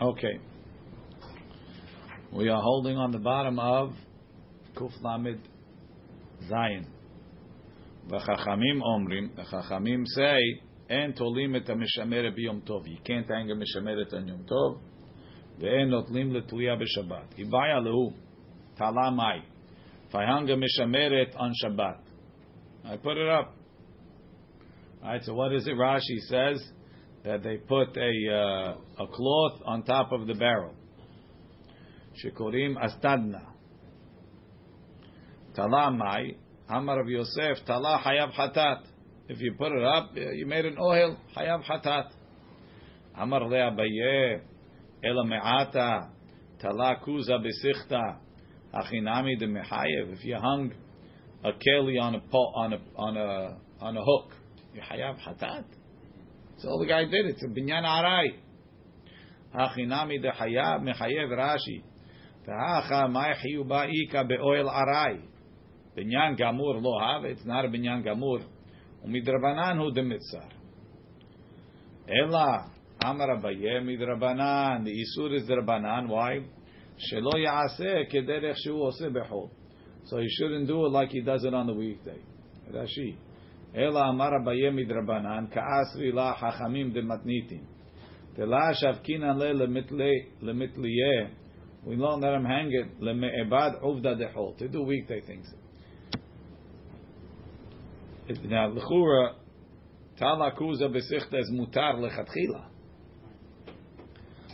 Okay. We are holding on the bottom of Kuf Lamed Zayin. The Chachamim Omrim, the Chachamim say, En tolim et ha-mishameret b'yom tov. You can't hang a mishameret on Yom Tov. Ve'en notlim letuya b'Shabbat. Ibaya lehu. Tala mai. If I hang a mishameret on Shabbat. I put it up. Alright, so what is it? Rashi says that they put a uh, a cloth on top of the barrel. Shikorim astadna. Tala mai. Amar of Yosef. Tala hayav hatat. If you put it up, you made an oil. Hayav hatat. Amar le abaye. Ela me'ata. Tala kuza besichta. Achinami de mehayev. If you hung a keli on a on a on a on a hook, you hayav hatat. So all the guy did. It's a binyan arai. Achinami de hayav mehayev Rashi. Ta'acha ma'chiyu ba'ika be'oil arai. Binyan gamur lo have. It's not a binyan gamur. Umidrabanan hu demitzar. Ela amar abaye midrabanan. The isur is drabanan. Why? Shelo ya'aseh kederech shu oseh bechol. So he shouldn't do it like he does it on the weekday. Rashi. Ela amar abaye midrabanan ka'asri la hachamim dematnitin. Tela shavkinan le lemitliyeh. We don't let him hang it leme'ebad uvda dechol to do weekday things. Now lechura talakuza besichta is mutar lechatchila.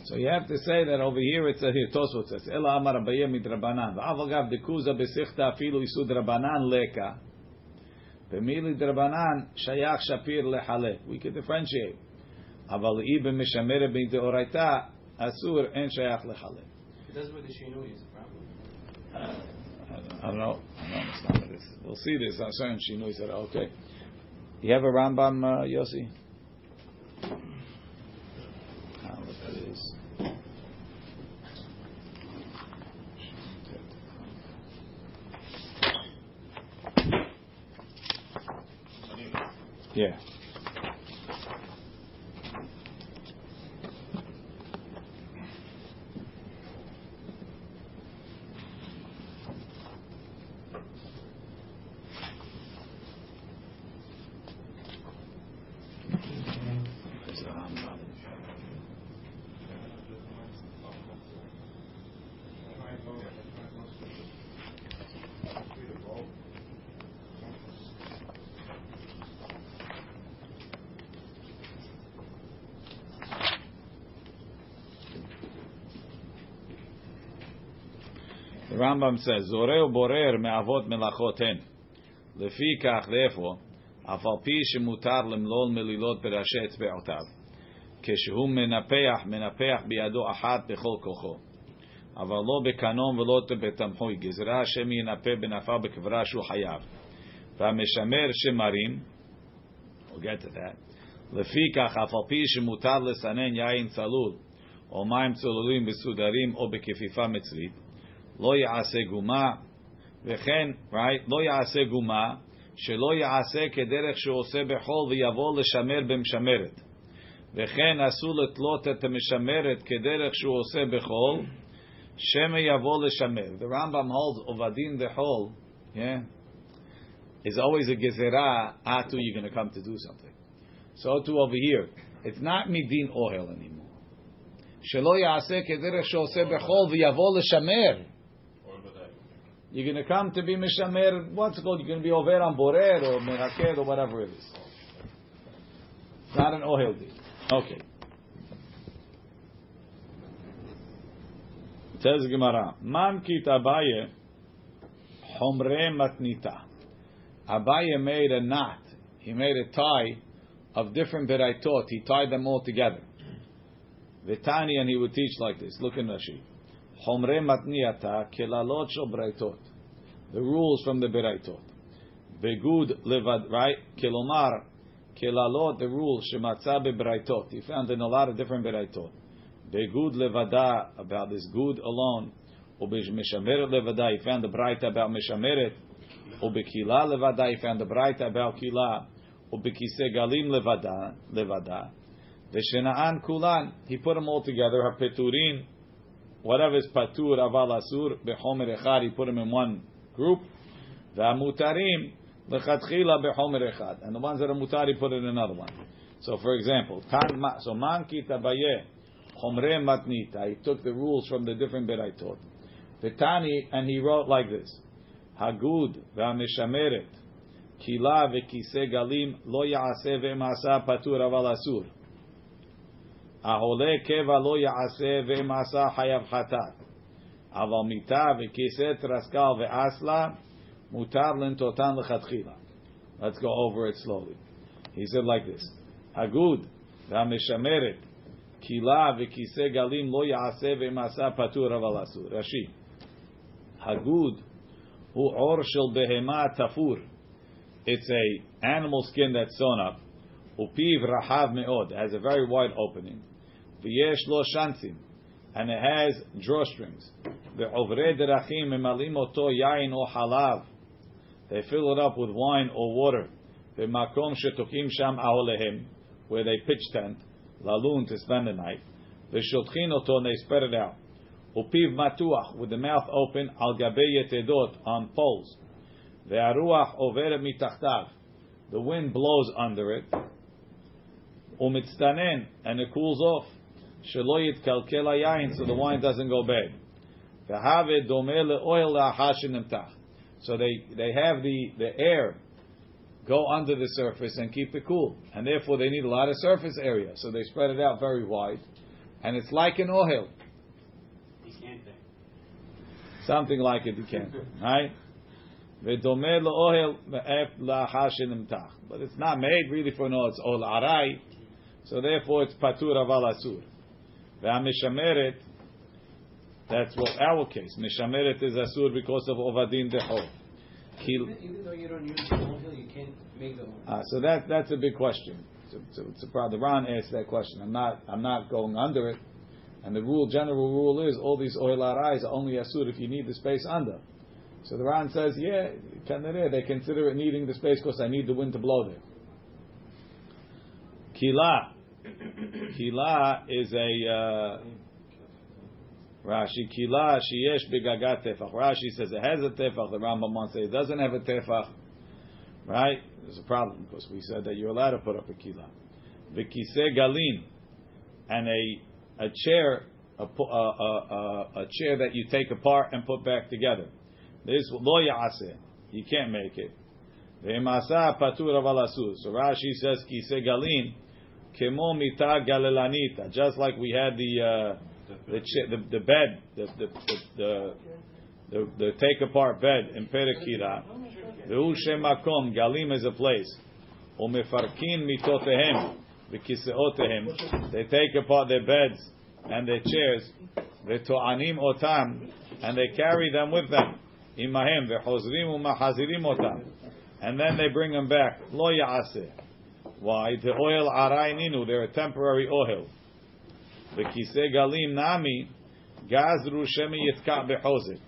So you have to say that over here it's a here Tosfot says ela amar abaye midrabanan v'avagav dekuza besichta afilu isud rabanan leka b'mili drabanan shayach shapir lechalek. We can differentiate. אבל אי במשמרת בדאורייתא אסור אין שייך לחלק. That's where the shinui is from. I don't know. I don't understand what this. We'll see this. I'm certain Shinui said, okay. You have a Rambam, uh, Yossi? Yeah. There's a Rambam. The Rambam says, Zoreu borer me'avot melachot hen. לפי כך, therefore, אף על פי שמותר למלול מלילות בראשי אצבעותיו, כשהוא מנפח, מנפח בידו אחת בכל כוחו. אבל לא בקנון ולא בתמחוי, גזרה השם ינפה בנפל בקברה שהוא חייב. והמשמר שמרים, we'll get to that, לפי כך, אף על פי שמותר לסנן יין צלול, או מים צלולים מסודרים או בכפיפה מצרית, לא יעשה גומה, וכן, right, לא יעשה גומה, שלא יעשה כדרך שעושה בחול ויבוא לשמר במשמרת. וכן אסור לתלות את המשמרת כדרך שהוא עושה בחול, שמא יבוא לשמר. The Rambam holds עובדין דחול, yeah, is always a gezerah atu you're going to come to do something. So too over here, it's not midin ohel anymore. שלא יעשה כדרך שעושה בחול ויבוא לשמר. You're going to come to be mishamer. What's it called? You're going to be over on borer or meraked or whatever it is. Not an ohel deal. Okay. Says Gemara, Man kit Abaye homre matnita. Abaye made a knot. He made a tie of different beraitot. He tied them all together. Vitani and he would teach like this. Look in Rashi. Homre matniata kelalot shel braitot. The rules from the beraitot. Begud levad right kelomar kelalot the rules shematza bebraitot. He found in a lot of different beraitot. Begud levada about this good alone. Ubishmeshameret levada he found the braita about meshameret. Ubekila levada he found the braita about kila. Ubekise galim levada levada. Veshena'an kulan. He put them all together. Hapeturin, whatever is patur aval asur bechomer echad. He put them in one group. V'amutarim lechatchila bechomer echad. And the ones that are mutar, he put in another one. So, for example, so man kita baye chomre matnita. He took the rules from the different beraitot. Tani, and he wrote like this: Hagud v'ameshameret kila v'kise galim lo yaaseh ve'masa patur aval asur. Let's go over it slowly. He said like this: Hagud v'ameshameret kila v'kise galim lo yaaseh ve'masa patur aval asur. Rashi. Hagud hu behema tafur. It's a animal skin that's sewn up. Upiv rahav meod has a very wide opening. V'yesh lo shantzim, and it has drawstrings. Ve'ovre derachim emalim oto yain o halav. They fill it up with wine or water. Ve'makom shetuchim sham aholehem, where they pitch tent, lalun to spend the night. Ve'shotchin oto, and they spread it out. Upiv matuach, with the mouth open, al gabe yetedot, on poles. Ve'aruach overet mitachtav. The wind blows under it. Umitztanen, and it cools off. Shelo yitkalkel hayayin, so the wine doesn't go bad. Ve'have domeh le'oil le'achashin nemtach. So they, they have the, the air go under the surface and keep it cool. And therefore they need a lot of surface area. So they spread it out very wide. And it's like an oil. Something like it, you can. Right? V'domeh le'ohel me'ef la'achashin nemtach. But it's not made really for no, it's ol arai. So therefore it's patur aval asur. Ve'amishameret, that's what our case. Mishameret is asur because of ovadin deho. Even, even though you don't use the oil, you can't make the oil. Uh, so that that's a big question. So, so, so the Ran asked that question. I'm not I'm not going under it. And the rule, general rule is all these oil arais are only asur if you need the space under. So the Ran says, yeah, they consider it needing the space because I need the wind to blow there. Kila. Kila is a uh, Rashi. Kila sheyesh begagat tefach. Rashi says it has a tefach. The Rambam says it doesn't have a tefach. Right? There's a problem because we said that you're allowed to put up a kila. V'kise galin and a a chair a, a, a, a chair that you take apart and put back together. This lo ya'aseh. You can't make it. So Rashi says kise galin kemo mita. Just like we had the uh, the, the the bed, the the the, the, the, the take apart bed in Perekira. Ve'u shemakom galim is a place. Umefarkin mitotehem v'kiseotehem. They take apart their beds and their chairs. Ve'to'anim otam and they carry them with them. Imahem ve'chozrim u'mahazirim otam. And then they bring them back. Lo ya'aseh. Why? The oil arai ninu. They're a temporary oil. V'kiseh galim nami gazru shemi yitka bechozik.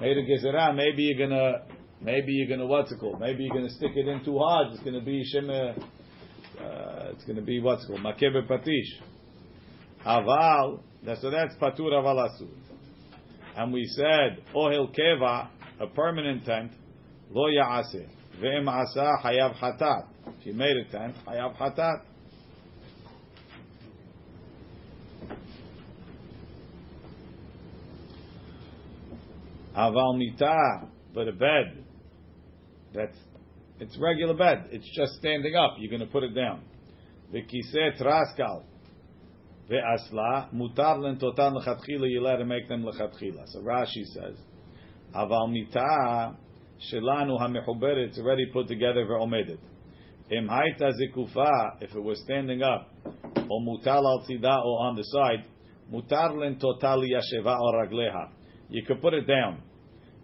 Made a gezerah. Maybe you're gonna, maybe you're gonna what's it called? Maybe you're gonna stick it in too hard. It's gonna be sheme. Uh, it's gonna be what's it called makebe patish. Aval. So that's patur aval asur. And we said ohel keva, a permanent tent, lo ya'aseh. Ve'em asa hayav hatat. If you made a tent, hayav hatat. Aval mita, but a bed. That's it's regular bed. It's just standing up. You're going to put it down. V'kiseh traskal. Ve'asla mutar lentotan lechatchila. You let to make them lechatchila. So Rashi says, aval mita shelanu hamechuberet. It's already put together ve'omedet. Im haita zikufa. If it was standing up, or mutal al tzida, or on the side, mutar lentotal yasheva or ragleha. You could put it down.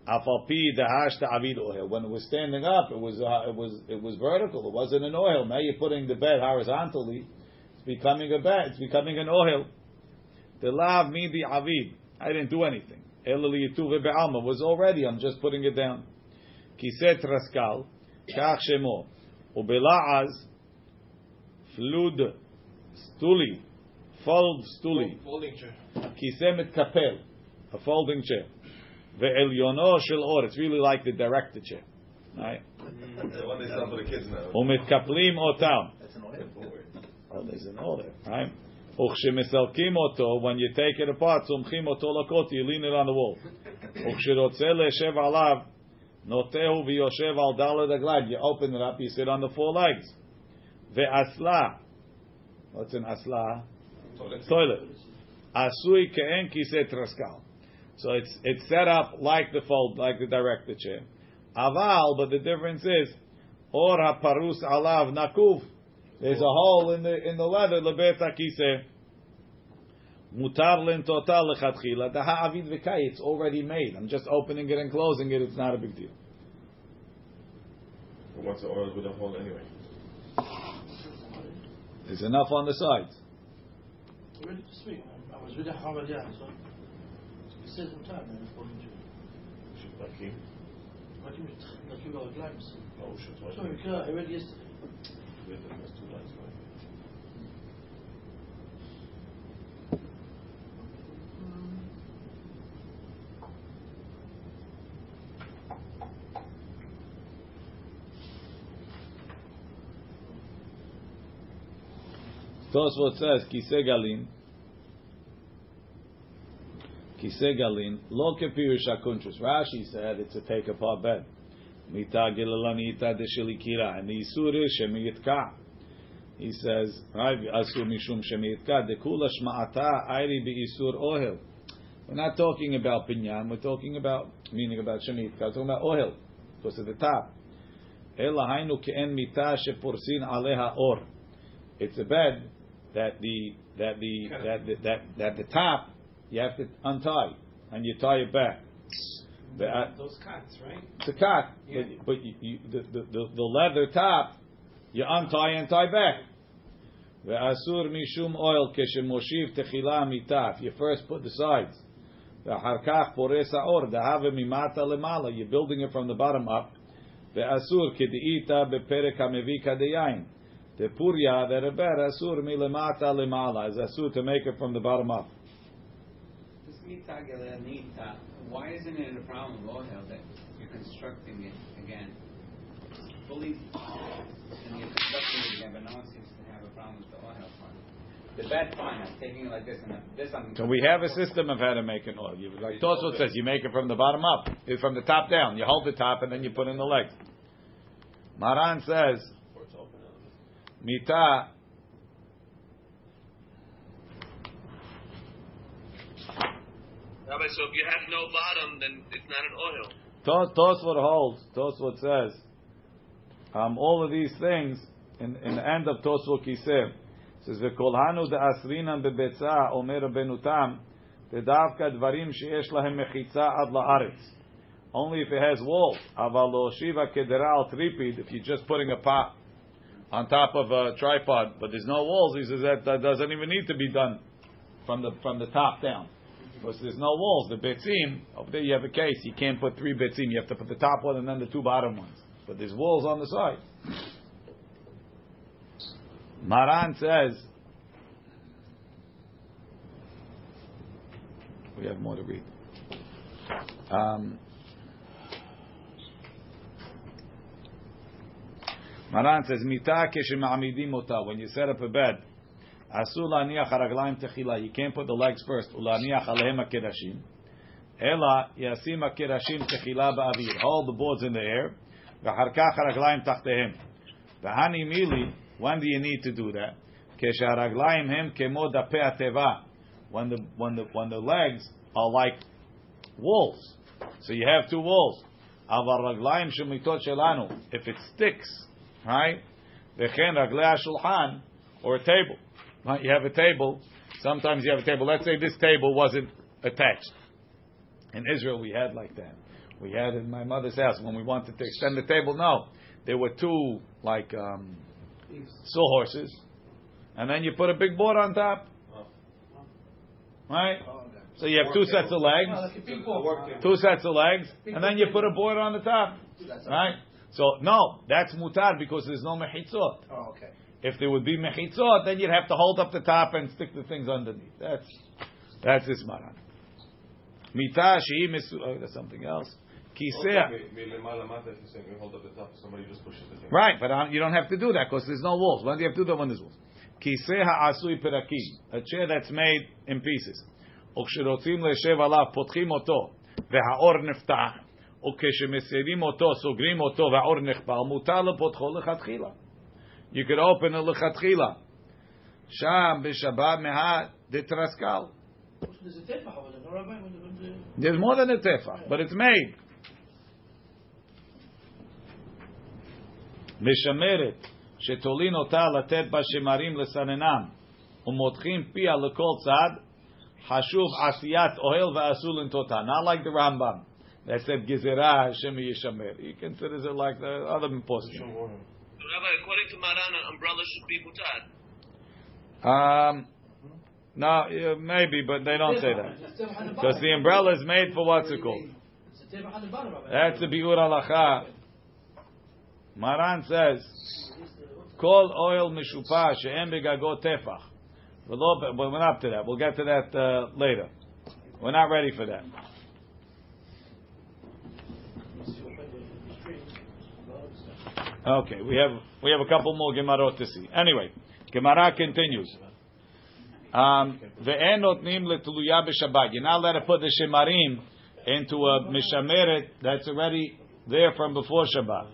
Afalpi dahash ta'avid oil. When it was standing up, it was uh, it was it was vertical. It wasn't an oil. Now you're putting the bed horizontally. It's becoming a bed. It's becoming an oil. The lav midi avid. I didn't do anything. Elali yituve be'alma was already. I'm just putting it down. Kiset raskal. Kach shemo. Ubela'az. Flud. Stuli. fold stuli. Folding chair. Kiseh mitkapel, a folding chair. Ve'elyono shel or, it's really like the director chair. Right? The one they sell for the kids now. Umitkaplim otam. That's an oil. Oh, there's an order, right? וכשמסלקים אותו, when you take it apart, סומכים אותו לקוט, you lean it on the wall. וכשרוצה לשב עליו, Noteu v'yoshev al dala reglad. You open it up, you sit on the four legs. Ve'asla. What's an asla? Toilet. Toilet. Asui ke'en kise traskal. So it's it's set up like the fold, like the director chair. Aval, but the difference is or haparus alav nakuv. There's a hole in the in the leather lebet kise. Mutar lentotar lechatchila. The ha'avid v'kay. It's already made. I'm just opening it and closing it. It's not a big deal. But once the oil wouldn't hold anyway. There's enough on the side. Read it this. I was reading Havadah, so it says in time then according to Shubaki. What do you mean? Like you got a glimpse. Oh, Shubaki. So I read yesterday. Tosfot says. Kiseh galin lo kepirush hakuntrus. Rashi said it's a take apart bed. Deshilikira and the shemiyitka. He says, asur mishum shemiyitka dekula shma'ata be'isur ohel. We're not talking about pinyan. We're talking about meaning about shemiyitka. We're talking about ohel because at the top. It's a bed that the that the that the, that, that the top you have to untie and you tie it back. The, uh, Those cuts, right? It's a cut. yeah. but, but you, you, the, the, the leather top you untie and tie back. The asur mishum oil keshemoshiv techila mitaf. You first put the sides. Ve'achar kach pores the dahave mimata lemala. You're building it from the bottom up. Ve'asur kediita beperek hamevi kadeyayin. The purya that a bed asur milemata lemala is asur to make it from the bottom up. This mita nita, why isn't it a problem with oil that you're constructing it again? Fully, and you're constructing it again, but no one seems to have a problem with the oil part. The bed, fine, I'm taking it like this, and this I'm. So we have a system of how to make an oil. You, like Tosfot says, you make it from the bottom up, from the top down. You hold the top and then you put in the legs. Maran says, so if you have no bottom, then it's not an oil. Toss, what holds. Tosfot says. Um, all of these things in, the end of Tosfot he said. Says the Kolhanu de Asrinam bebetza Omer Benutam the Davka Dvarim sheesh lahem mechitza ad laaretz. Only if it has wall. Avalo Shiva kederal tripid. If you're just putting a pot on top of a tripod, but there's no walls, he says that, that doesn't even need to be done from the from the top down. Because there's no walls. The betzim, over there you have a case, you can't put three betzim, you have to put the top one and then the two bottom ones. But there's walls on the side. Maran says, we have more to read. Um, Maran says, Mita keshema'amidim ota. When you set up a bed, asul la'aniach haraglaim techila. You can't put the legs first. Ula'aniach alehem ha'kerashim. Ela yasim ha'kerashim techila ba'avir. Hold the boards in the air. V'harkach haraglaim tachtehem. V'hani mili. When do you need to do that? Kesharaglaim hem kemo dape ateva. When the when the when the legs are like walls, so you have two walls. Avaraglaim shemitot shelanu. If it sticks, right? Vechen raglei shulchan or a table. Right? You have a table. Sometimes you have a table. Let's say this table wasn't attached. In Israel, we had like that. We had in my mother's house when we wanted to extend the table. No, there were two like um, sawhorses, and then you put a big board on top, right? So you have two sets of legs, two sets of legs, and then you put a board on the top, right? So no, that's mutar because there's no mechitzot. Oh, okay. if there would be mechitzot, then you'd have to hold up the top and stick the things underneath. That's that's this maran. Mita shehi misu. Oh, there's something else. Kiseh. מלמעלה למטה, if you're saying you hold up the top, somebody just pushes the thing. Right, but um, you don't have to do that because there's no walls. When do you have to do that when there's walls? Kiseh ha'asui perakim, a chair that's made in pieces. וכשרוצים לשב עליו, פותחים אותו, והאור נפתח, וכשמסירים אותו, סוגרים אותו, והאור נחפר, מותר לפותחו לכתחילה. You could open it לכתחילה. שם בשבת מהה דתרסקל. There's a tefach over there, no, Rabbi? When the- when the- There's more than a tefach, but it's made. משמרת, שתולין אותה לתת בה שמרים לסננם, ומותחים פיה לכל צד, חשוב עשיית אוהל ואסור לנטותה. Not like the Rambam. that said Gezerah Hashem Yishamer. He considers it like the other position. Rabbi, according to Maran, an umbrella should be mutad. Um, no, maybe, but they don't say that because the umbrella is made for what's it called. That's the Biur Halacha. Maran says, "Call oil mishupa she'em begagot tefach." But we're not up to that. We'll get to that uh, later. We're not ready for that. Okay, we have we have a couple more gemarot to see. Anyway, Gemara continues. Um. You're not allowed to put the shemarim into a mishameret that's already there from before Shabbat.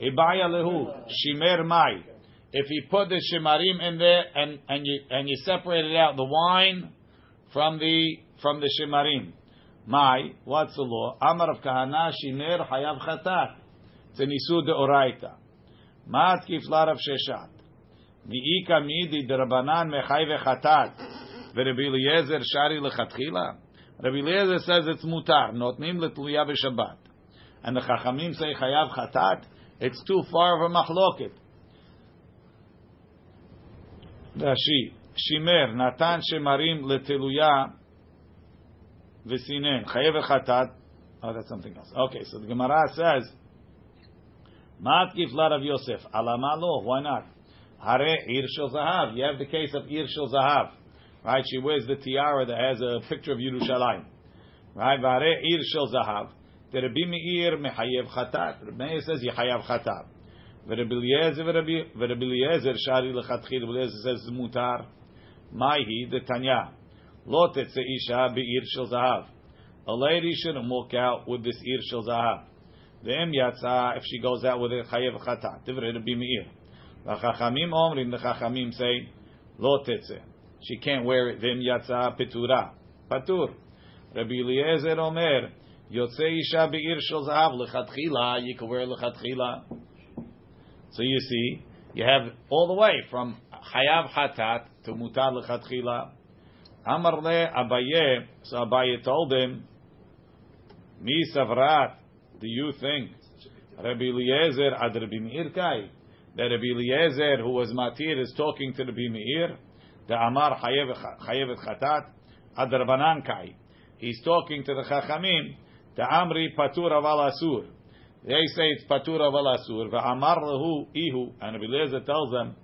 Lehu shimer mai. If you put the shemarim in there and, and you and you separated out the wine from the from the shemarim, mai what's the law? Amar of kahana shimer hayav chatat. It's an isur de oraita. Mat kiflar of sheshat. Mi'ika midi derabanan mechay vechatat. Ve'Rebbi Eliezer shari lechatchila. Rabbi Eliezer says it's mutar, notnim letluya b'Shabbat. And the Chachamim say chayav chatat. It's too far of a machloket. Rashi, Shimer, Natan Shemarim leteluya v'sinen. Chayav chatat. Oh, that's something else. Okay, so the Gemara says, Mat kiflar of Yosef. Alama lo, why not? Hare Ir Shel Zahav. You have the case of Ir Shel Zahav. Right? She wears the tiara that has a picture of Yerushalayim. Right? Vare Ir Shel Zahav. The Rabbi Meir mechayev chatat. Rabbi Meir says yechayev chatat. Rabbi Eliezer shari. Rabbi Eliezer says mutar. Maihi the Tanya. Tetze isha be'ir shel zahav. A lady shouldn't walk out with this ir shel zahav. Ve'em yatsa if she goes out with it chatat. Divrei Rabbi Meir. V'chachamim omrim the chachamim say lo tetze. She can't wear it. Petura. Patur. Rabbi Eliezer omer. Yotze isha be'ir shel zahav lechatchila. You can wear lechatchila. So you see, you have all the way from chayav hatat to mutar lechatchila. Amar le Abaye. So Abaye told him, Mi savrat. Do you think Rabbi Eliezer ad Rabbi Meir kai? That Rabbi Eliezer, who was matir, is talking to Rabbi Meir. The Amar chayevet chatat ad Rabbanan kai. He's talking to the Chachamim. The Amri patur aval asur. They say it's patur aval asur. Amar lehu ihu. And Rabbi Eliezer tells them,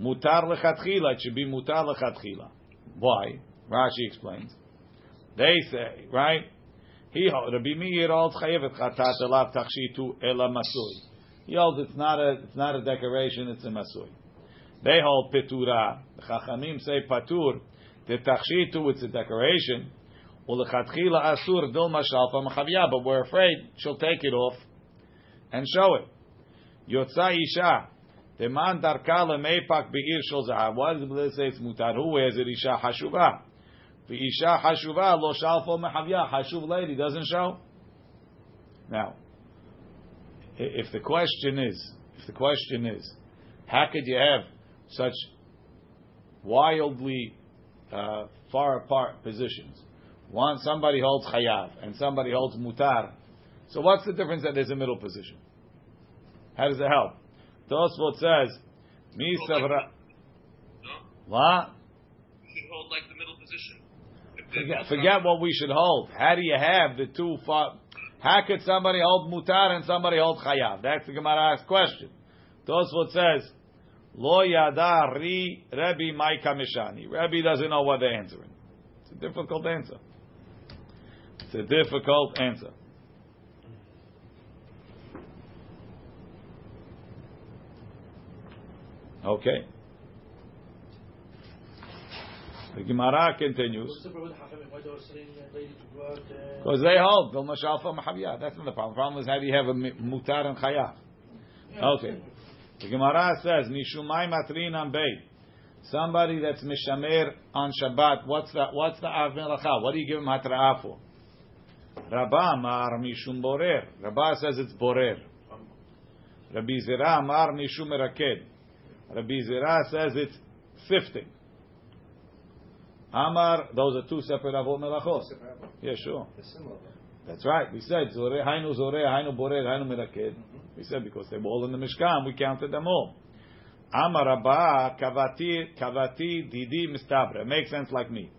mutar lechatchila. It should be mutar lechatchila. Why? Rashi explains. They say, right? He holds Rabbi Meir holds chayevet chatat elav tachshitu ela masui. He holds it's not a it's not a decoration, it's a masui. They hold petura. The Chachamim say patur. The tachshitu it's a decoration. Ulechatchila asur dil mashal machavya, but we're afraid she'll take it off and show it. Yotza isha. The man darka lemeipak beir shel zahav. Why does the say it's mutar? Who wears it? Isha hashuva. The isha hashuva lo shalfo mehavya. Hashuv lady doesn't show. Now, if the question is, if the question is, how could you have such wildly uh, far apart positions? One, somebody holds chayav and somebody holds mutar. So what's the difference that there's a middle position? How does it help? Tosfot says, "Mi savra." No? What? You should hold like the middle position. If there's Forget, forget what we should hold. How do you have the two? How could somebody hold mutar and somebody hold chayav? That's the Gemara's question. Tosfot says, Lo yada ri Rebbe Maika Mishani. Rebbe doesn't know what they're answering. It's a difficult answer. It's a difficult answer. Okay. The Gemara continues. What's the problem with Hachamim? Why they were sending a lady to go out? uh, Because they hold Bil Mashalfa Mahaviyah. That's not the problem. The problem is how do you have a mutar and chayav? Okay. The Gemara says Mishumai Matrin on Beit. Somebody that's mishamer on Shabbat. What's the what's the av melacha? What do you give him hatra'ah for? Rabba Amar Mishum Borer. Rabba says it's Borer. Rabbi Zera Amar Mishum Meraked. Rabbi Zera says it's sifting. Amar, those are two separate avot melachot. Yeah, sure. That's right. We said Zoreh, Hainu Zoreh, Hainu Borer, Hainu Meraked. We said because they were all in the Mishkan, we counted them all. Amar Rabba, Kavati, Kavati, Didi, Mistabre. Makes sense like me.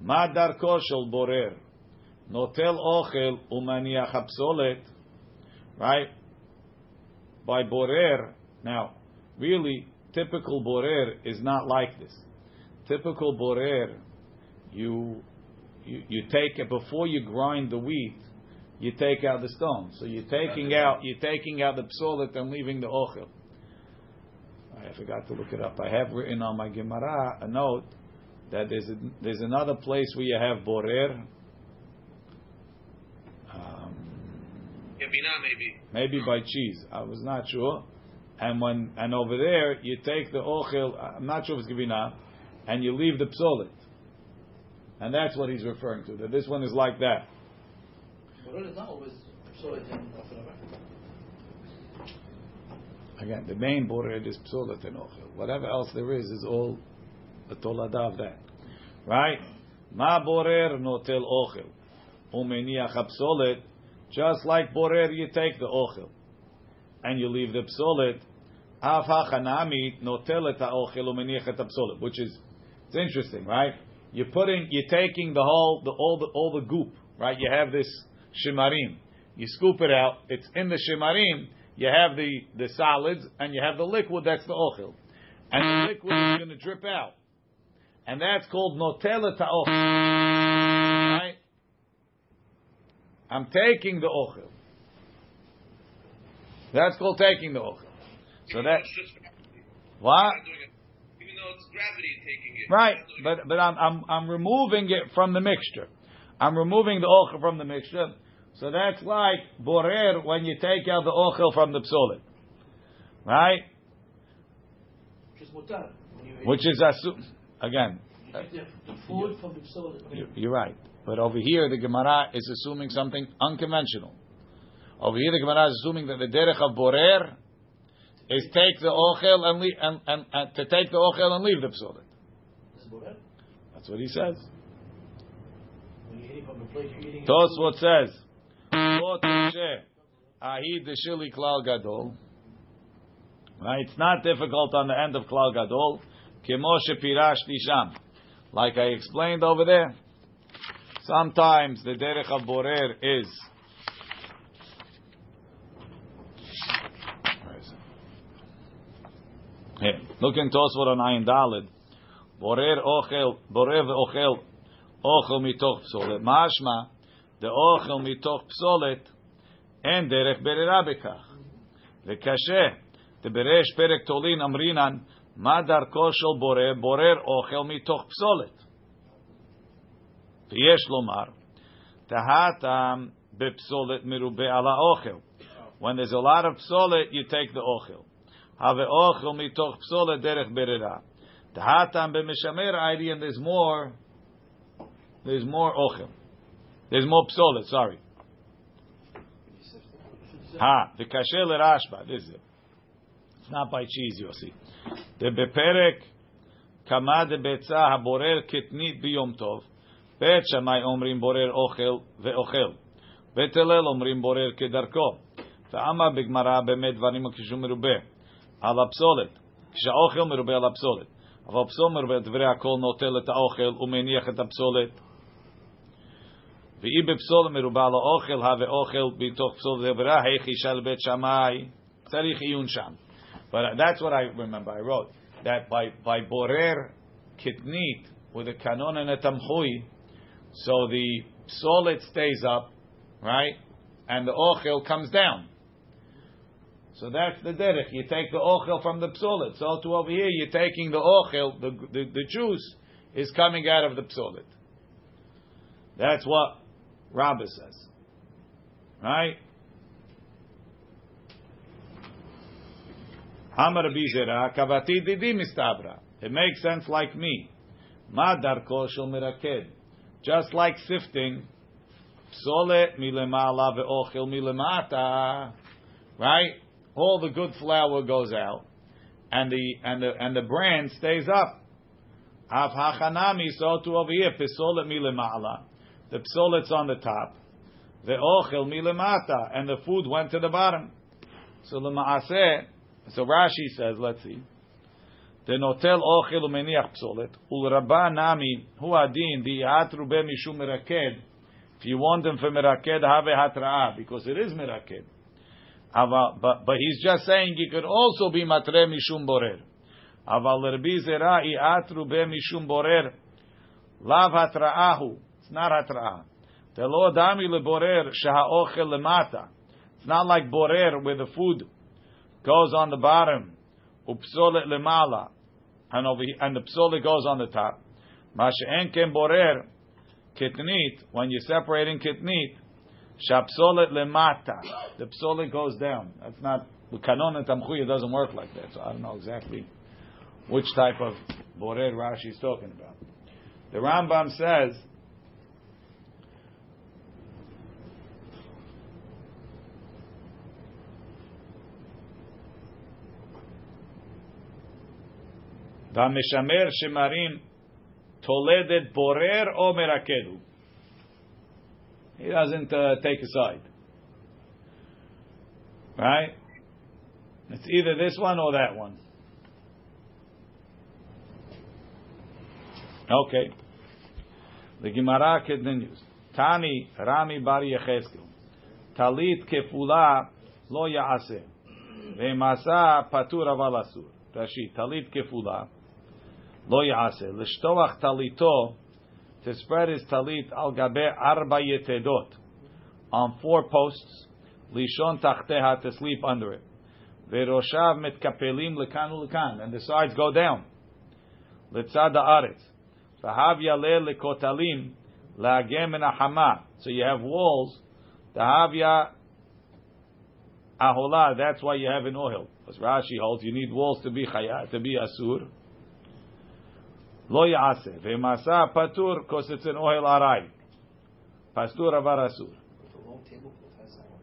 Ma darko shel borer. Notel ochel umaniach hapsolet. Right? By borer. Now, really, typical borer is not like this. Typical borer, you, you, you take it, before you grind the wheat, you take out the stone. So you're taking out, you're taking out the psolet and leaving the ochel. I forgot to look it up. I have written on my Gemara a note that there's a, there's another place where you have borer. Um, maybe. maybe by cheese. I was not sure. And when and over there you take the ochel. I'm not sure if it's givina, and you leave the psolet. And that's what he's referring to. That this one is like that. But it's not always solid and Afrava. Again, the main borer is psolet and ochel. Whatever else there is is all the tolada of that. Right? Ma borer notel ochel. Umeniach psolet. Just like borer, you take the ochel. And you leave the psolet. Af hachanami notel et ha'ochel umeniach et psolet. Which is, it's interesting, right? You're putting, you're taking the whole, the, all the, all the goop, right? You have this shimarim. You scoop it out. It's in the shimarim. You have the, the solids and you have the liquid. That's the ochel, and the liquid is going to drip out, and that's called notel et ha'ochel. Right? I'm taking the ochel. That's called taking the ochel. So that just gravity. what? Not doing it. Even though it's gravity taking it. Right, but but I'm I'm I'm removing it from the mixture. I'm removing the ochel from the mixture. So that's like borer when you take out the ochel from the psolet, right? Which is mutar. Which is assu- again, you take the, the food from the solid. you- you're right. But over here, the Gemara is assuming something unconventional. Over here, the Gemara is assuming that the derech of borer is take the ochel and, leave, and, and, and to take the ochel and leave the psolet. This is mutar. That's what he says. When you're eating from the plate, you're eating. Tosfot says, "Lo teshe ahi klal gadol." Right, it's not difficult on the end of klal gadol. Kemo shepirashti sham, like I explained over there. Sometimes the derech of borer is. Where is it? Here, look in Tosfot on Ayin Dalid. Borer ochel, borer ve'ochel ochel mitoch psolet. Mashma, the ochel mitoch psolet, en derech berera bekach. וקשה, דבריש פרק תולין אמרינן, מה דרכו של בורר? בורר אוכל מתוך פסולת. ויש לומר, טהתם בפסולת מרובה על האוכל. When there's a lot of psolet, you take the ochel. הווה אוכל מתוך פסולת דרך ברירה. טהתם במשמר ID, and there's more, there's more ochel. There's more psolet, sorry. Ha, the kasher lerashba. This is it. It's not by cheese, Yossi. The beperek kama de betza haborer kitnit biyom tov. Bet shamay omrim borer ochel ve'ochel. Bet elel omrim borer kedarko. ועמה בגמרא באמת דברים הקשורים מרובה על הפסולת. כשהאוכל מרובה על הפסולת. אבל הפסול מרובה דברי הכל נוטל את האוכל ומניח את הפסולת. ואי בפסול מרובה על האוכל, הווה אוכל בתוך פסול דברה, היכי של בית שמאי, צריך עיון שם. But that's what I remember. I wrote that by by borer kitnit with a kanon and a tamchui, so the solid stays up, right, and the ochel comes down. So that's the derech. You take the ochel from the psolit. So to over here, you're taking the ochel, the, the, the juice is coming out of the psolit. That's what Rabbah says. Right? Amar Bizera, Kavati Didi Mistabra. It makes sense like me. Ma darko miraked. Just like sifting, psole milemala ve'ochel milemata. Right? All the good flour goes out, and the and the and the bran stays up. Av hachanami, so to over here, psolet milemala. The psolet's on the top. The ochel milemata, and the food went to the bottom. So the maaseh, so Rashi says, let's see. The notel ochel umeniach psolet. Ulrabba nami hu adin di atru be mishum meraked. If you want them for meraked, have hatra'ah, because it is But, but he's just saying he could also be matre mishum borer. Aval Rabbi Zera atru be mishum borer. Lav hatra'ahu. It's not hatra'ah. The lo dami leborer sheha'ochel lemata. It's not like borer where the food goes on the bottom. Upsolet lemala. And over here, and the psolet goes on the top. Mashe'en ken borer kitnit. When you're separating kitnit, Shapsolet lemata. The psolet goes down. That's not kanon and tamchuya doesn't work like that. So I don't know exactly which type of borer Rashi is talking about. The Rambam says. והמשמר שמרים תולדת בורר או מרקד הוא. He doesn't uh, take a side. Right? It's either this one or that one. Okay. The Gemara continues. Tani Rami Bar Yecheskel. Talit kefula lo yaaseh. Ve'masa patur aval asur. Talit kefula lo yaaseh. L'shtoach talito to spread his talit al gabe arba yetedot on four posts, lishon tachteha to sleep under it. Veroshav mitkapelim lekan lekan, and the sides go down. Litzad haaretz. Vahav yaleh lekotalim laagem en ahama. So you have walls. Tahavya ahola. That's why you have an oil. As Rashi holds, you need walls to be chaya, to be asur. Lo ya'aseh. Ve'masa patur, because it's an oil aray. Pastur avar asur. The long tablecloth has that one.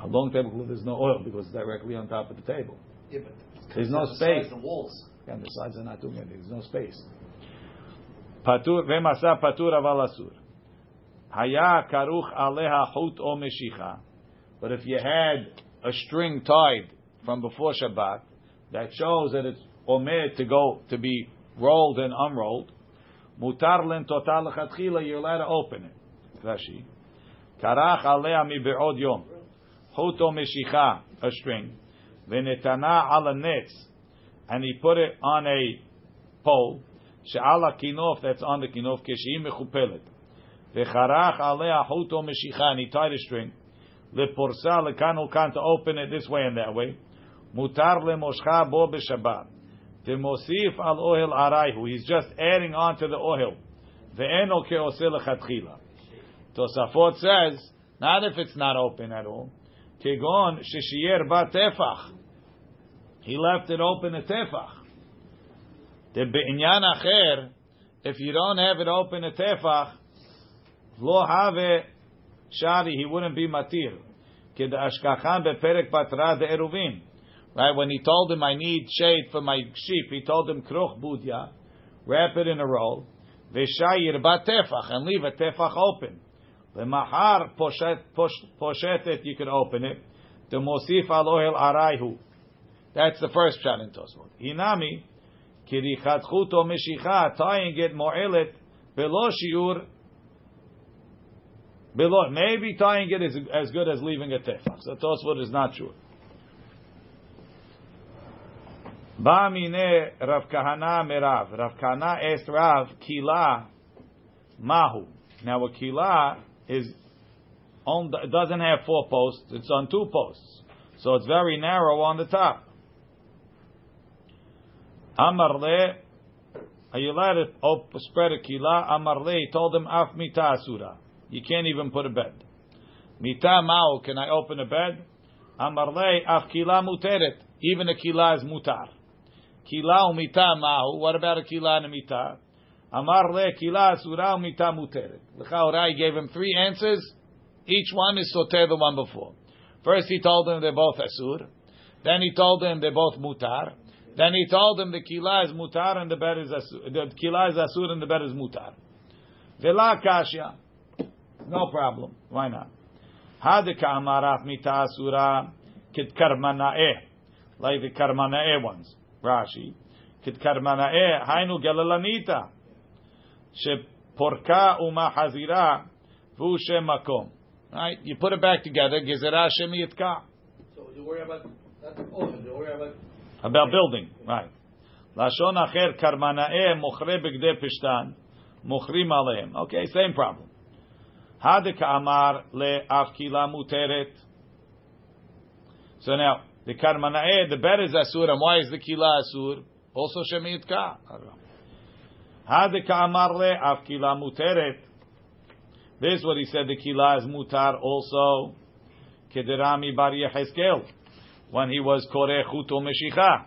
A long tablecloth, there's no oil because it's directly on top of the table. Yeah, but There's no space. The walls. And the sides are not doing anything. There's no space. Patur ve'masa patur asur. Haya karuch aleha chut o meshicha. But if you had a string tied from before Shabbat, that shows that it's omer to go to be rolled and unrolled. Mutar len total lechatchila, you're allowed to open it. Rashi. Karach alea mi be'od yom. Chut o meshicha, a string. Venetana ala netz. And he put it on a pole. She'ala kinof, that's on the kinof, keshim mechupelet. Vecharach alea chut o meshicha, and he tied a string. Leporsa lekan ulkan, to open it this way and that way. Mutar lemoshcha bo b'shabbat. Temosif al ohel arayhu. He's just adding on to the ohel. Ve'eno ke'oseh lechatchila. Tosafot says, not if it's not open at all. Kegon sheshiyer ba tefach. He left it open a tefach. The be'inyan acher, if you don't have it open a tefach, lo have shari, he wouldn't be matir. Kid ashkachan beperek patra de eruvim. Right, when he told him I need shade for my sheep, he told him kruch budya, wrap it in a roll, v'shayir ba tefach, and leave a tefach open. Lemachar poshet poshetet, you can open it. The mosif al ohel arayhu. That's the first shot in Tosfot. Hinami kirichat chuto meshicha, tying it mo'elet below shiur. Below, maybe tying it is as good as leaving a tefach. So Tosfot is not sure. Ba mine Rav Kahana merav. Rav Kahana asked Rav, Kila mahu. Now a kila is on, doesn't have four posts, it's on two posts. So it's very narrow on the top. Amar le, are you allowed to spread a kila? Amar le, he told him, af mita asura. You can't even put a bed. Mita mao, can I open a bed? Amar le, af kila muteret. Even a kila is mutar. Kila umita mao, what about a kila and a mita? Amar le, kila asura umita muteret. L'chaora, he gave him three answers. Each one is soter the one before. First he told him they're both asur. Then he told him they're both mutar. Then he told him the kila is mutar and the bed is asur. The kila is asur and the bed is mutar. Vela kashya. No problem. Why not? Hadika amaraf mita asura kit karmanae. Eh. Like the karmanae eh ones. Rashi. Kit karmanae hainu galalanita. Sheporka uma hazira vu shem makom. Right? You put it back together. Gezerah shem yitka. So you worry about not the you worry about About building, right? Lashon acher karmanae mochre begde pishtan mochrim aleim. Okay, same problem. Hadek amar le afkila muteret. So now the karmanae, the bed is asur, and why is the kila asur? Also shemitka. Hadek amar le afkila muteret. This is what he said. The kila is mutar also. Kederami bar Yecheskel when he was koreh chuto meshicha.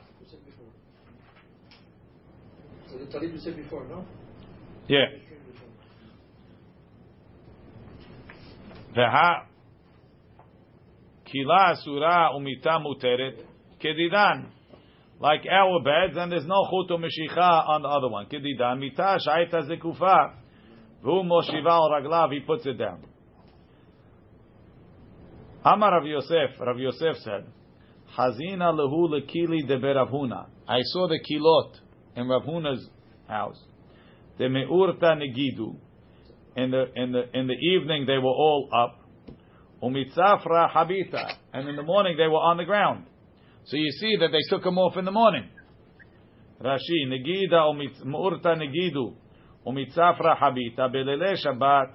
So the talib we said before, no? Yeah. Veha kila asura umita muteret kedidan. Like our beds, and there's no chuto meshicha on the other one. Kedidan mita shaita zekufa. V'hu moshiva al raglav, he puts it down. Amar Rav Yosef, Rav Yosef said, Hazina lehu lekili de Beravhuna. I saw the kilot in Rav Huna's house. The meurta negidu. In the in the in the evening they were all up. Umitzafra habita. And in the morning they were on the ground. So you see that they took them off in the morning. Rashi negida meurta negidu. Umitzafra habita belele Shabbat.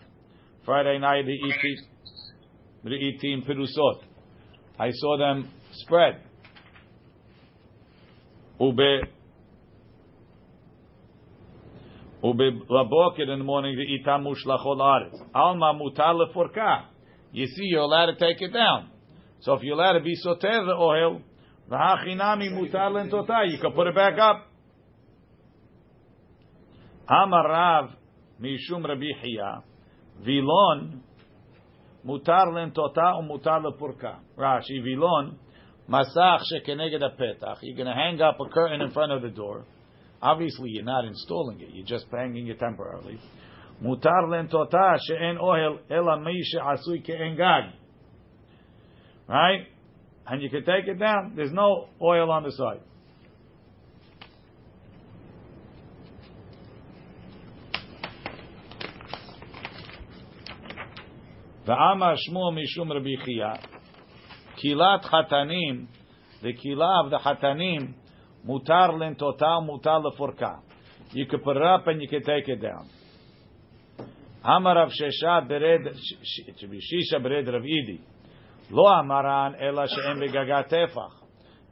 Friday night eat Re'itim Pirusot. I saw them spread. Ube Ube laboker in the morning the itam mushlachol aretz. Alma mutar leforka. You see, you're allowed to take it down. So if you're allowed to be soter the oil, v'hachinami mutar lentota, you can put it back up. Amar Rav mishum Rabbi Hiya, vilon mutar lentota umutar lepurka. Rashi vilon masach shekeneged petach. You're going to hang up a curtain in front of the door. Obviously, you're not installing it. You're just hanging it temporarily. Mutar lentota she'en ohel ela mi she'asui ke'en gag. Right? And you can take it down. There's no oil on the side. Va'ama shmu mishum Rabbi Chia. Kilat chatanim, the kila of the chatanim, mutar lentota, mutar leforka. You can put it up and you can take it down. Amar Rav Shesha bered, it should be Shisha bered Rav Idi. Lo amaran ela she'em begagat tefach.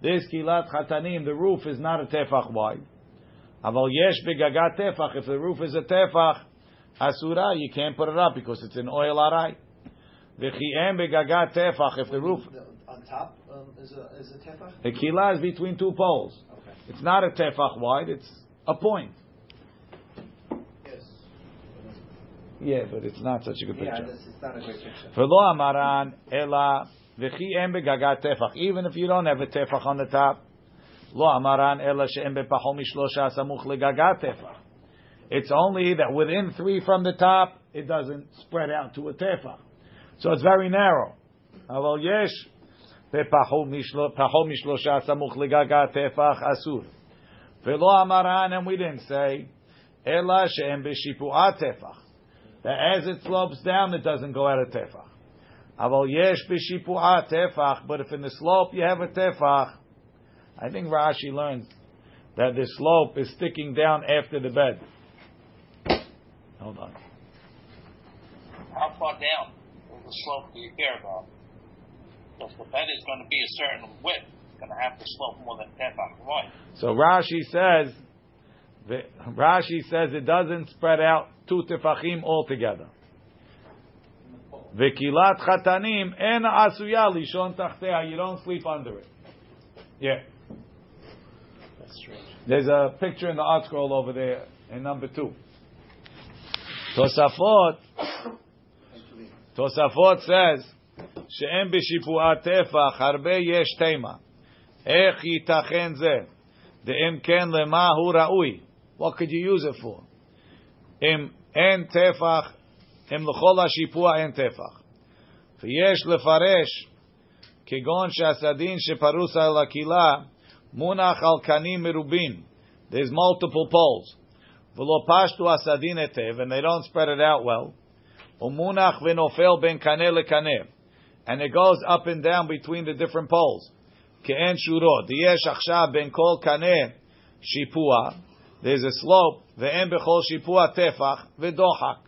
This kilat chatanim, the roof is not a tefach wide. Aval yesh begagat tefach. If the roof is a tefach, asura, you can't put it up because it's an oil arai. V'chi'em begagat tefach. If the roof, on top um, is a is a tefach. the kila is between two poles. Okay. It's not a tefach wide. It's a point. Yes. Yeah, but it's not such a good picture. Yeah, this is not a great picture. V'lo amaran ela v'chi'em begagat tefach. Even if you don't have a tefach on the top, lo amaran ela she'em bepachol mishlosha samuch legagat tefach. It's only that within three from the top, it doesn't spread out to a tefach. So it's very narrow. Bepachol mishlo- pachol mishlosha samuch legagat tefach asur. V'lo amaran, and we didn't say ela she'em b'shipu'at tefach that as it slopes down, it doesn't go out of tefach. Aval yesh b'shipu'ah tefach, but if in the slope you have a tefach, I think Rashi learns that the slope is sticking down after the bed. Hold on. How far down is the slope do you care about? Because the bed is going to be a certain width. It's going to have to slope more than tefach right. So Rashi says, the, Rashi says it doesn't spread out two tefachim altogether. V'kilat chatanim en asuya lishon tachtea. You don't sleep under it. Yeah. That's strange. There's a picture in the art scroll over there in number two. Tosafot. Tosafot says, שאין בשיפוע טפח הרבה יש תימה. איך ייתכן זה? דאם כן למה הוא ראוי? What could you use it for? אם אין טפח, אם לכל השיפוע אין טפח. ויש לפרש, כגון שהסדין שפרוס על הקהילה, מונח על קנים מרובין. There's multiple poles. ולא פשטו הסדין היטב, and they don't spread it out well. ומונח ונופל בין קנה לקנה. And it goes up and down between the different poles. כאין שורות. יש עכשיו בין כל קנה שיפוע, There's a slope. Ve'em bechol shipua tefach v'dohak.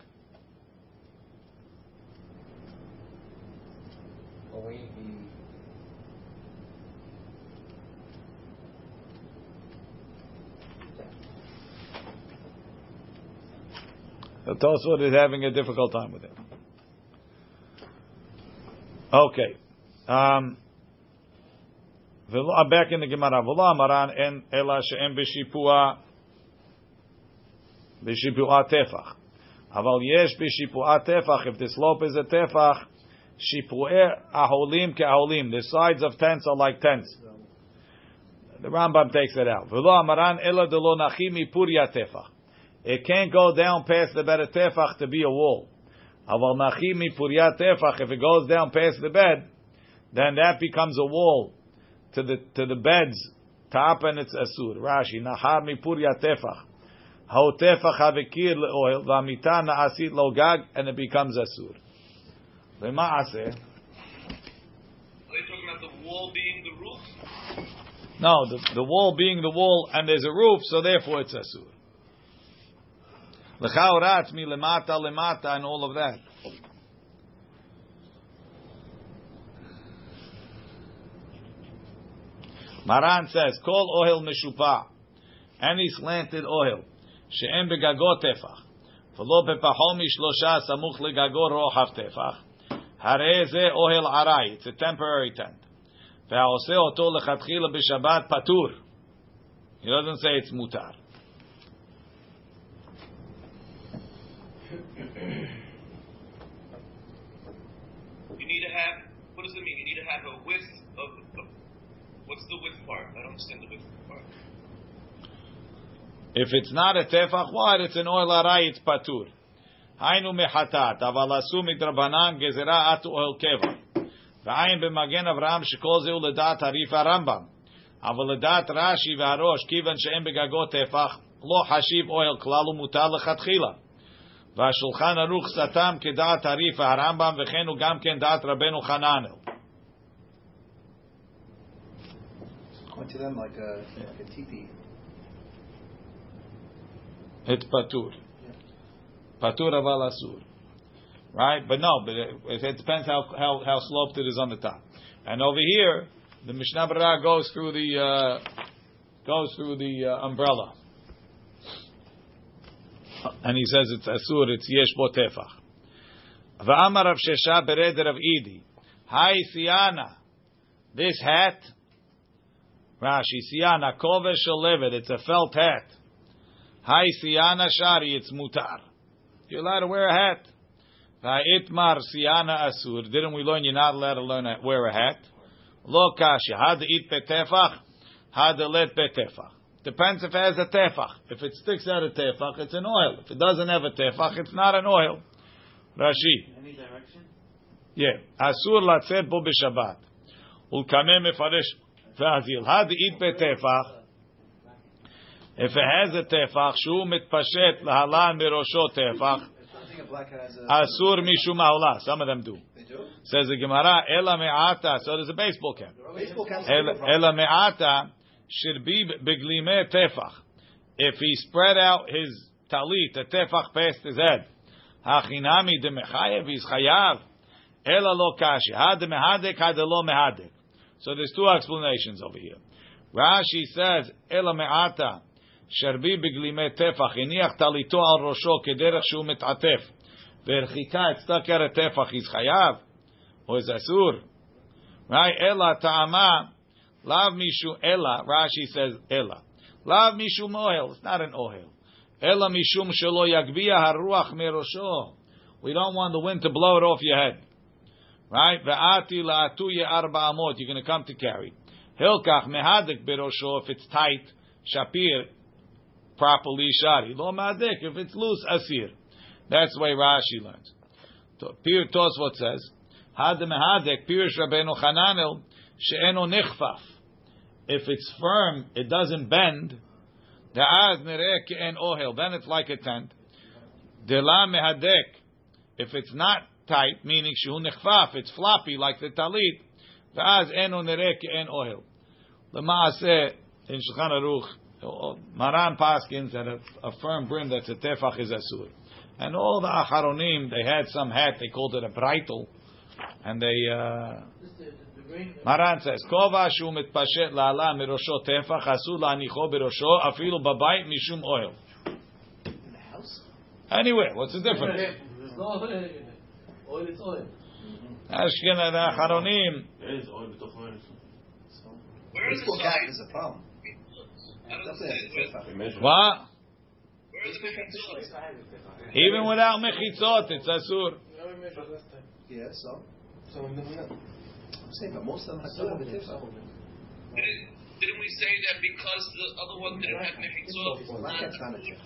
The Tosfot is having a difficult time with it. Okay. Um, uh, back in the Gemara. V'lo amaran en ela she'em b'shipua בשיפוע טפח. אבל יש בשיפוע טפח, if the slope is a טפח, שיפועי aholim כאהולים. The sides of tents are like tents. The Rambam takes it out. ולא אמרן אלא דלא נחי מפוריה טפח. It can't go down past the bed of tefach to be a wall. Aval nachi mipurya tefach, if it goes down past the bed, then that becomes a wall to the to the bed's top, and it's asur. Rashi nahar mipurya tefach, hao tefach havekir leoil v'amita naasit logag, and it becomes asur. Lema'aseh. Are they talking about the wall being the roof? No, the, the wall being the wall, and there's a roof, so therefore it's asur. L'chaora it's mi lemata lemata and all of that. Maran says, "Kol ohel meshupa, any slanted ohel, begagot tefach, v'lo bepachol mishlosha samuch legagot rochav tefach, harei ze ohel arai, it's a temporary tent. Ve'aoseh oto lechatchila b'shabbat patur. He doesn't say it's mutar. You need to have, what does it mean? You need to have a width of, of what's the width part? I don't understand the width. If it's not a tefach wide, it's an oil arai, it's patur. היינו מחטאת, אבל עשו מדרבנן גזירה עט אוהל קבע. ועין במגן אברהם שכל זה הוא לדעת הריף הרמב"ם. אבל לדעת רש"י והראש, כיוון שאין בגגות טפח, לא חשיב אוהל כלל ומותר לכתחילה. והשולחן ערוך סתם כדעת הריף הרמב"ם, וכן הוא גם כן דעת רבנו חננאל. Went to them like a, like a teepee. It's patur. Patur aval asur. Right? But no, but it, it depends how, how, how sloped it is on the top. And over here, the Mishnah Berurah goes through the, uh, goes through the uh, umbrella. And he says it's asur, it's yesh bo tefach. Va'amar Rav Shesha bered Rav Idi. Hi Siana. This hat, Rashi, Siana, kovesh it's a felt hat. Hi Siana Shari, it's mutar. You're allowed to wear a hat. Itmar Siana Asur. Didn't we learn you're not allowed to learn a, wear a hat? Lo kasha. Had to eat petefach, had to let petefach. Depends if it has a tefach. If it sticks out a tefach, it's an oil. If it doesn't have a tefach, it's not an oil. Rashi. Any direction? Yeah. Asur latzet bo b'shabbat. Ulkameh v'azil. Had to eat petefach. If it has a tefach, shu mitpashet lahalan mirosho tefach. I think a black hat has a. Asur mishum ha'olah. Some of them do. They do? Says the Gemara, ela me'ata. So there's a baseball cap. Ela me'ata shirbi beglime tefach. If he spread out his talit, the tefach past his head, hachinami de mechayev, he's chayav. Ela lo kashi. Had mehadek, had lo mehadek. So there's two explanations over here. Rashi says, Ela me'ata, sharbi beglime tefach, iniach talito al rosho, kederach shu mit'atef. והרחיקה את סטקר הטפח, he's chayav, or is asur. Right? Ela ta'ama, lav mishu ela, Rashi says ela. Lav mishum ohel, it's not an ohel. Ela mishum shelo yagbiya haruach merosho. We don't want the wind to blow it off your head. Right? Ve'ati la'atuye arba amot, you're going to come to carry. Hilkach mehadik berosho, if it's tight, shapir, properly shari. Lo mehadik, if it's loose, asir. That's the way Rashi learns. Pir Tosfot says, Had mehadek Pirish Rabbeinu Chananel she'eno nichfaf. If it's firm, it doesn't bend. Da'az nereh ke'en ohel. Then it's like a tent. Dela mehadek. If it's not tight, meaning shehu nichfaf, it's floppy like the talit. Da'az eno nereh ke'en ohel. The Maaseh in Shulchan Aruch, Maran Paskins had a, a firm brim That's a tefach is asur. And all the acharonim, they had some hat, they called it a breitel. And they, uh, Maran says, Kova shu mitpashet la'ala mirosho tefach, asur la'anicho birosho, afilu babayt mishum oil. Anywhere, what's the difference? Oil is oil. Ashkenaz acharonim. There is oil, but Where is the guy? A problem what? where is? Even without mechitzot, it's asur. Never measured last time. Yeah, so So I'm doing saying, but most of them have Some done of it. it, some of it. Didn't, didn't we say that because the other one didn't have mechitzot, it's Well, not like a furniture.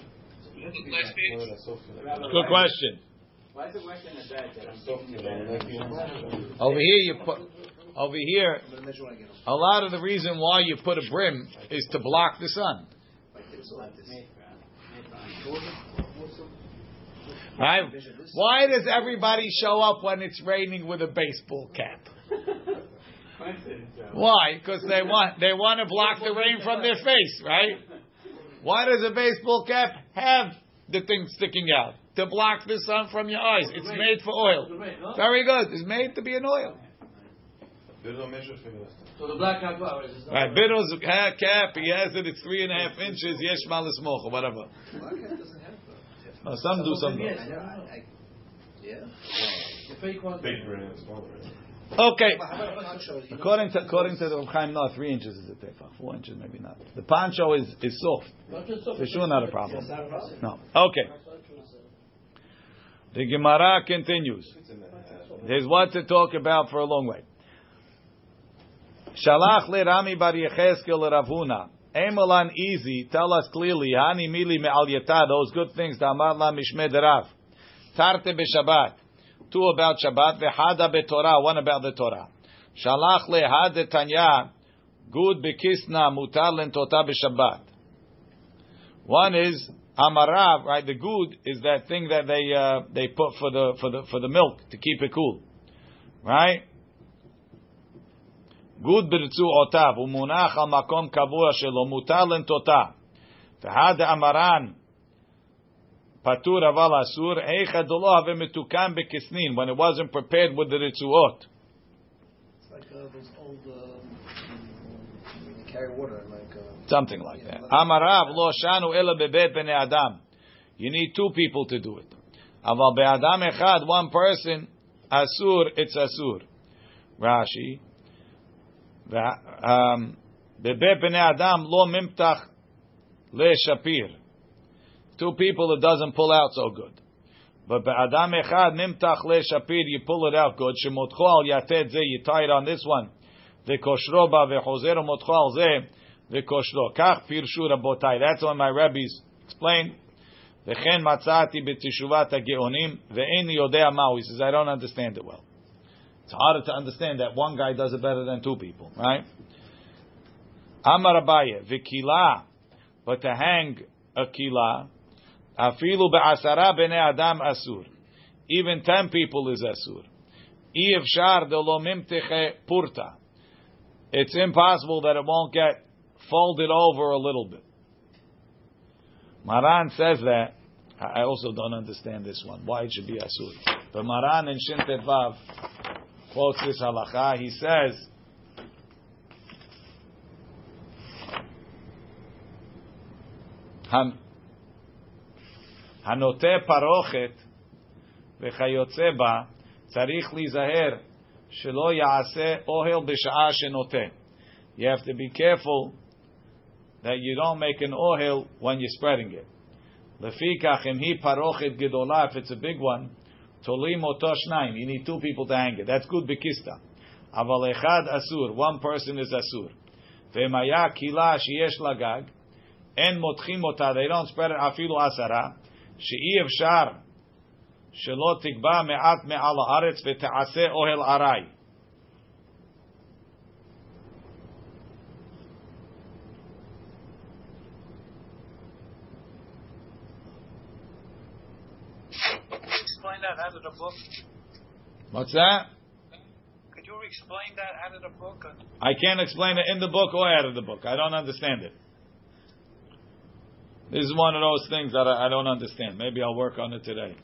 the last page? Good question. Why is the question a bad that I'm Soft, you know, like you- Over here, you put, over here, I'm gonna measure when I get them. a lot of the reason why you put a brim is to block the sun. Like this, like this. made for, made for. Right? Why does everybody show up when it's raining with a baseball cap? Why? Because they want they want to block the rain from their face, right? Why does a baseball cap have the thing sticking out? To block the sun from your eyes. It's made for oil. Very good. It's made to be an oil. They don't for the last time. So the black cap flowers is not. Right, Biddle's ha- cap, he has it, it's three and a half inches, yesh malis mocha, whatever. Black hat doesn't have No, some do, some Yes. don't. I know, I, I, yeah. The fake one. Big brand and small brand. Okay. But how about poncho? You know, According to according to the Reb Chaim, no, three inches is a tefach. Four inches, maybe not. The poncho is, is soft. Not just so- For sure not a problem. Yes, not a problem. No. Okay. The Gemara continues. It's in that. There's what to talk about for a long way. Shalach le Rami bar Yecheskel le Ravuna. Emolan easy. Tell us clearly. Hani mili me'al yata. Those good things. Damar la mishmed Rav. Tarte beShabbat. Two about Shabbat. Vehada beTorah. One about the Torah. Shalach le had Tanya. Good bekisna mutar lentota beShabbat. One is amarav, right? The good is that thing that they uh, they put for the for the for the milk to keep it cool, right? Good ברצועותיו, הוא מונח על מקום קבוע שלו, מותר לנטותה. והד אמרן, פטור אבל אסור, איכא דלא הווה מתוקן בכסנין, when it wasn't prepared with the רצועות. It's like uh, those old, um, when you carry water, like. Uh, Something like that. Amarav lo shanu ela bebet bnei adam. You need two people to do it. Aval be'adam echad, one person, asur, it's asur. Rashi. Bebet bnei adam lo mimtach le shapir. Two people it doesn't pull out so good. But be'adam echad mimtach le shapir, you pull it out good. Shemotcho al yated ze, you tie it on this one. Ve'koshro ba ve'chozer motcho al ze. v'koshlo. Kach pirshu rabotai. That's what my rabbis explain. V'chen matzati b'tishuvat ha'geonim ve'eni yodea ma'u. He says, I don't understand it well. It's harder to understand that one guy does it better than two people, right? Amar Abaye, v'kila, but to hang a kila, afilu be'asara b'nei adam asur. Even ten people is asur. I efshar de lo mimteche purta. It's impossible that it won't get folded over a little bit. Maran says that. I also don't understand this one. Why it should be asur? But Maran and Shin quotes this halacha. He says. "Han- הנוטה פרוכת וכיוצא בה צריך להיזהר שלא יעשה אוהל בשעה שנוטה. You have to be careful that you don't make an ohel when you're spreading it. לפיכך, אם היא פרוכת גדולה, if it's a big one, Tolim oto nine. You need two people to hang it. That's good bikista. Aval echad asur. One person is asur. Ve'maya kila sheyesh lagag. En motchim ota. They don't spread it afilu asara. She'i efshar. Shelo tikba me'at me'al haaretz ve'te'aseh ohel aray. Book? What's that? Could you explain that out of the book? I can't explain it in the book or out of the book. I don't understand it. This is one of those things that I, I don't understand. Maybe I'll work on it today.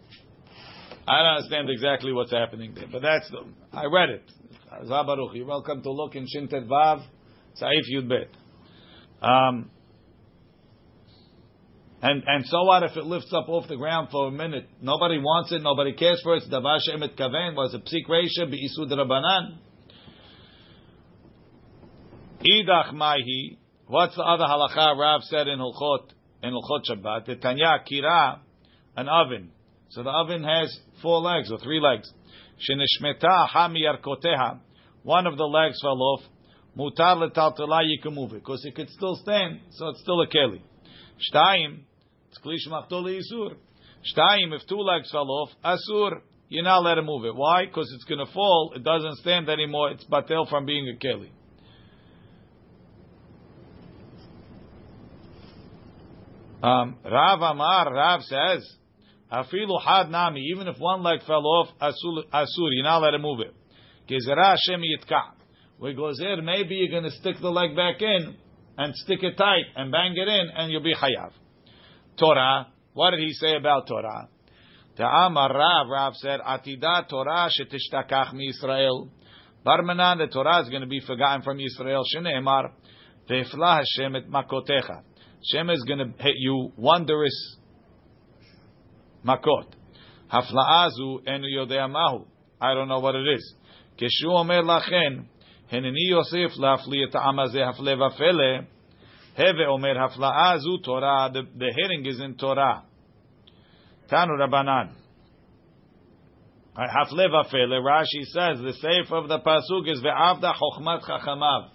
I don't understand exactly what's happening there, but that's the. I read it. Zabaruch, you're welcome to look in Shintet Vav, Saif Yud Bet. Um, and and so what if it lifts up off the ground for a minute? Nobody wants it. Nobody cares for it. It's Davar Shemet Kaven was a psik reisha be'isud Rabbanan. Idach Maihi. What's the other halacha Rav said in Hilchot in Hilchot Shabbat? The Tanya Kira, an oven. So the oven has four legs or three legs. Shenishmeta hamiyarkoteha. One of the legs fell off. Mutar letaltela, you can move it because it could still stand, so it's still a keli. Shtayim, it's klish machtoli isur. Shtayim, if two legs fell off, asur, you're not allowed to move it. Why? Because it's going to fall. It doesn't stand anymore. It's batel from being a keli. Um, Rav Amar, Rav says, Afilu had nami, even if one leg fell off, asur, asur you're not allowed to move it. Gezerah Hashem yitka. With gozer, maybe you're going to stick the leg back in and stick it tight and bang it in, and you'll be chayav. Torah, what did he say about Torah? Ta'amar Rav, Rav said, Atida Torah shetistakach mi Yisrael. Barmanan, the Torah is going to be forgotten from Yisrael. Shneimar, ve'ifla Hashem et makotecha. Hashem is going to hit you wondrous makot. Hafla'azu enu yodea mahu. I don't know what it is. Keshu omer lachen, הנני יוסיף להפליא את העם הזה הפלא ופלא, הווה אומר הפלאה זו תורה, the, the heading is in Torah. תנו רבנן. הפלא ופלא, Rashi says, the safe of the pasuk is ve'avda chokhmat chachamav.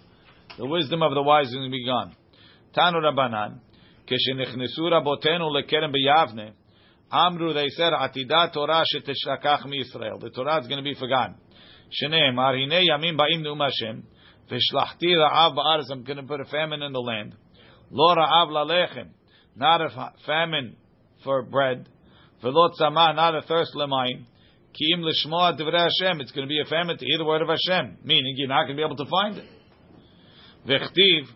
The wisdom of the wise is be gone. תנו רבנן, כשנכנסו רבותינו לכרם ביבנה, אמרו, they said, עתידה תורה שתשכח מישראל. The Torah is going to be forgotten. שנאמר, הנה ימים באים נאום השם, ושלחתי רעב בארץ, I'm going to put a famine in the land. Lo ra'av lalechem, not a famine for bread. V'lo tzama, not a thirst lemayim. Ki'im l'shmoa divrei Hashem, it's going to be a famine to hear the word of Hashem. Meaning, you're not going to be able to find it. V'chtiv,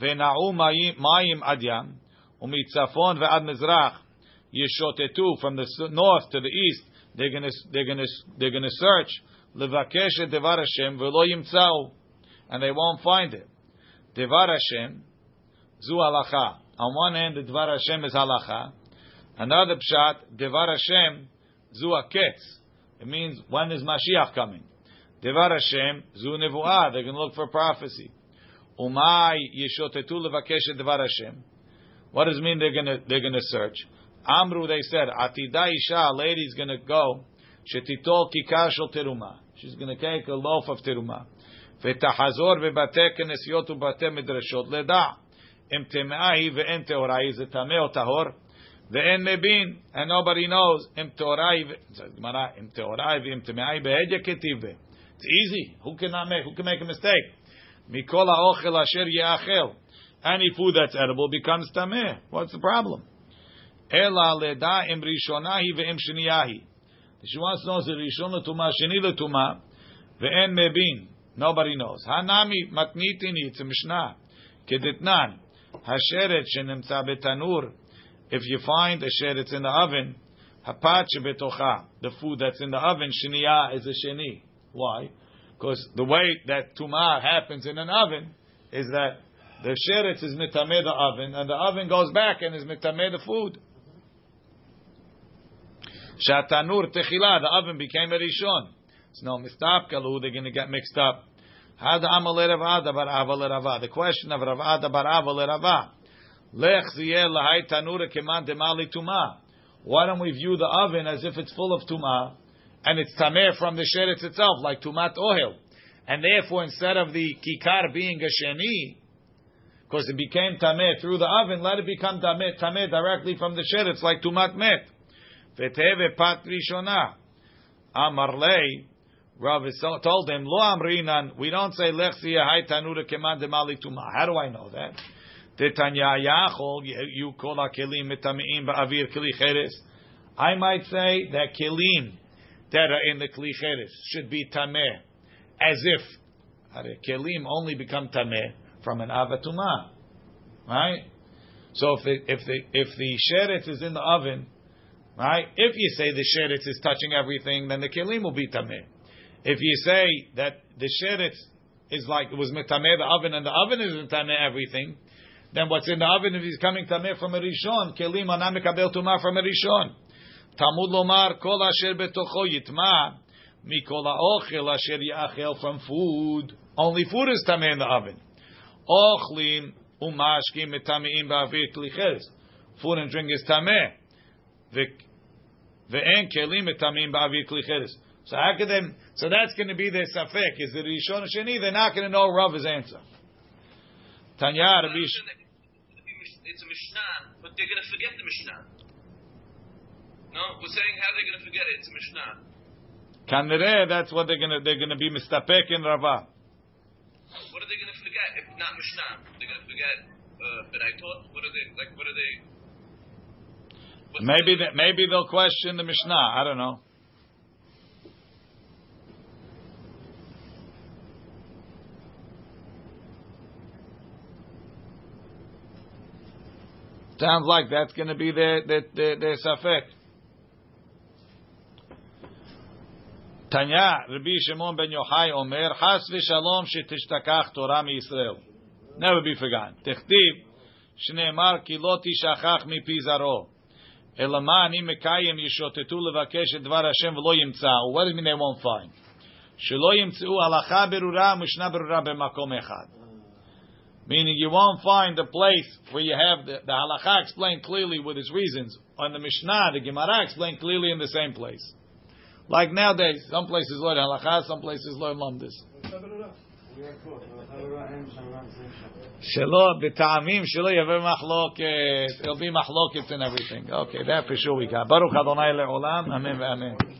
v'na'u mayim adyam, u'mitzafon ve'ad mizrach, yeshotetu, from the north to the east, they're going to, they're going to, they're going to search, levakesh et devar Hashem, ve'lo yimtzau, and they won't find it. Devar Hashem, zu halacha. On one hand, the devar Hashem is halacha. Another pshat, devar Hashem, zu aketz. It means when is Mashiach coming? Devar Hashem, zu nevuah. They're going to look for prophecy. Umay yeshotetu levakesh et devar Hashem. What does it mean they're going to they're going to search? Amru, they said, atida isha, a lady's going to go. Shetitol kikar shel teruma. She's going to take a loaf of teruma. ותחזור בבתי כנסיות ובתי מדרשות לדע Im tem'ai ve'en te'orai is it tameh or tahor. Ve'en and nobody knows. Im te'orai, Gemara, im te'orai ve'im tem'ai be'edya ketive. It's easy. Who can make, who can make a mistake? Mikol ha'ochel asher ye'achel. Any food that's edible becomes tameh. What's the problem? Ela leda im rishonahi ve'im sheniyahi. She wants to know is it rishon l'tuma, sheni l'tuma, ve'en. Nobody knows. Hanami matnitini, it's a Mishnah. Hasheret shenimtza betanur. If you find a sheretz in the oven, hapat shebetocha, the food that's in the oven, sheniya is a sheni. Why? Because the way that tumah happens in an oven is that the sheretz is mitameh the oven, and the oven goes back and is mitameh the food. Shatanur techila, the oven became a rishon. So no mistapkalu, they're going to get mixed up. Hada amal Ravada bar Ava Rava. The question of Ravada bar Ava Rava. Lech ziyeh lahai tanura keman demali tuma. Why don't we view the oven as if it's full of tuma, and it's tameh from the sheretz itself, like tumat ohel, and therefore instead of the kikar being a sheni, because it became tameh through the oven, let it become tameh tameh directly from the sheretz, like tumat met. Veteve pat rishona. Amar lei. Rav told him, Lo amrinan, we don't say lechsi hai tanura keman demali tuma. How do I know that? Tetanya yachol, you call a kelim ba'avir kli cheres. I might say that kelim that are in the kli cheres should be tameh, as if kelim only become tameh from an avatuma, right? So if the, if the if the sheretz is in the oven, right? If you say the sheretz is touching everything, then the kelim will be tameh. If you say that the sheretz is like it was mitameh the oven and the oven is mitameh everything, then what's in the oven if he's coming tameh from a rishon? Kelim anam mekabel tumah from a rishon. Talmud lomar kol asher betocho yitma mikol ha'ochel asher yachel from food. Only food is tameh in the oven. Ochlim umashkim metameim ba'avir klicheres. Food and drink is tameh. Ve'en kelim metameim ba'avir klicheres. So how could them? So that's going to be their safek. Is the Rishon Sheni? They're not going to know Rav's answer. Tanya Rabbi. It's a Mishnah, but they're going to forget the Mishnah. No, we're saying how they're going to forget it. It's a Mishnah. Kanere, that's what they're going to they're going to be mistapek in Rava. What are they going to forget if not Mishnah? They're going to forget uh, that I taught. What are they like? What are they? Maybe that maybe they'll question the Mishnah. I don't know. Sounds like that's going to be their their their, their safek. Tanya, Rabbi Shimon ben Yochai Omer, Chas v'shalom shetishtachach Torah miYisrael. Never be forgotten. Techtiv, shneimar ki lo tishachach mipi zaro. אלא מה אני מקיים ישוטטו לבקש את דבר השם ולא ימצאו. What does it mean they won't find? שלא ימצאו הלכה ברורה ומשנה ברורה במקום אחד. Meaning you won't find a place where you have the, the halacha explained clearly with its reasons. On the Mishnah, the Gemara explained clearly in the same place. Like nowadays, some places learn halacha, some places learn lamdas. Shelo b'ta'amim shelo yaver machloket. It'll be machloket and everything. Okay, that for sure we got. Baruch Adonai le'olam. Amen Amen.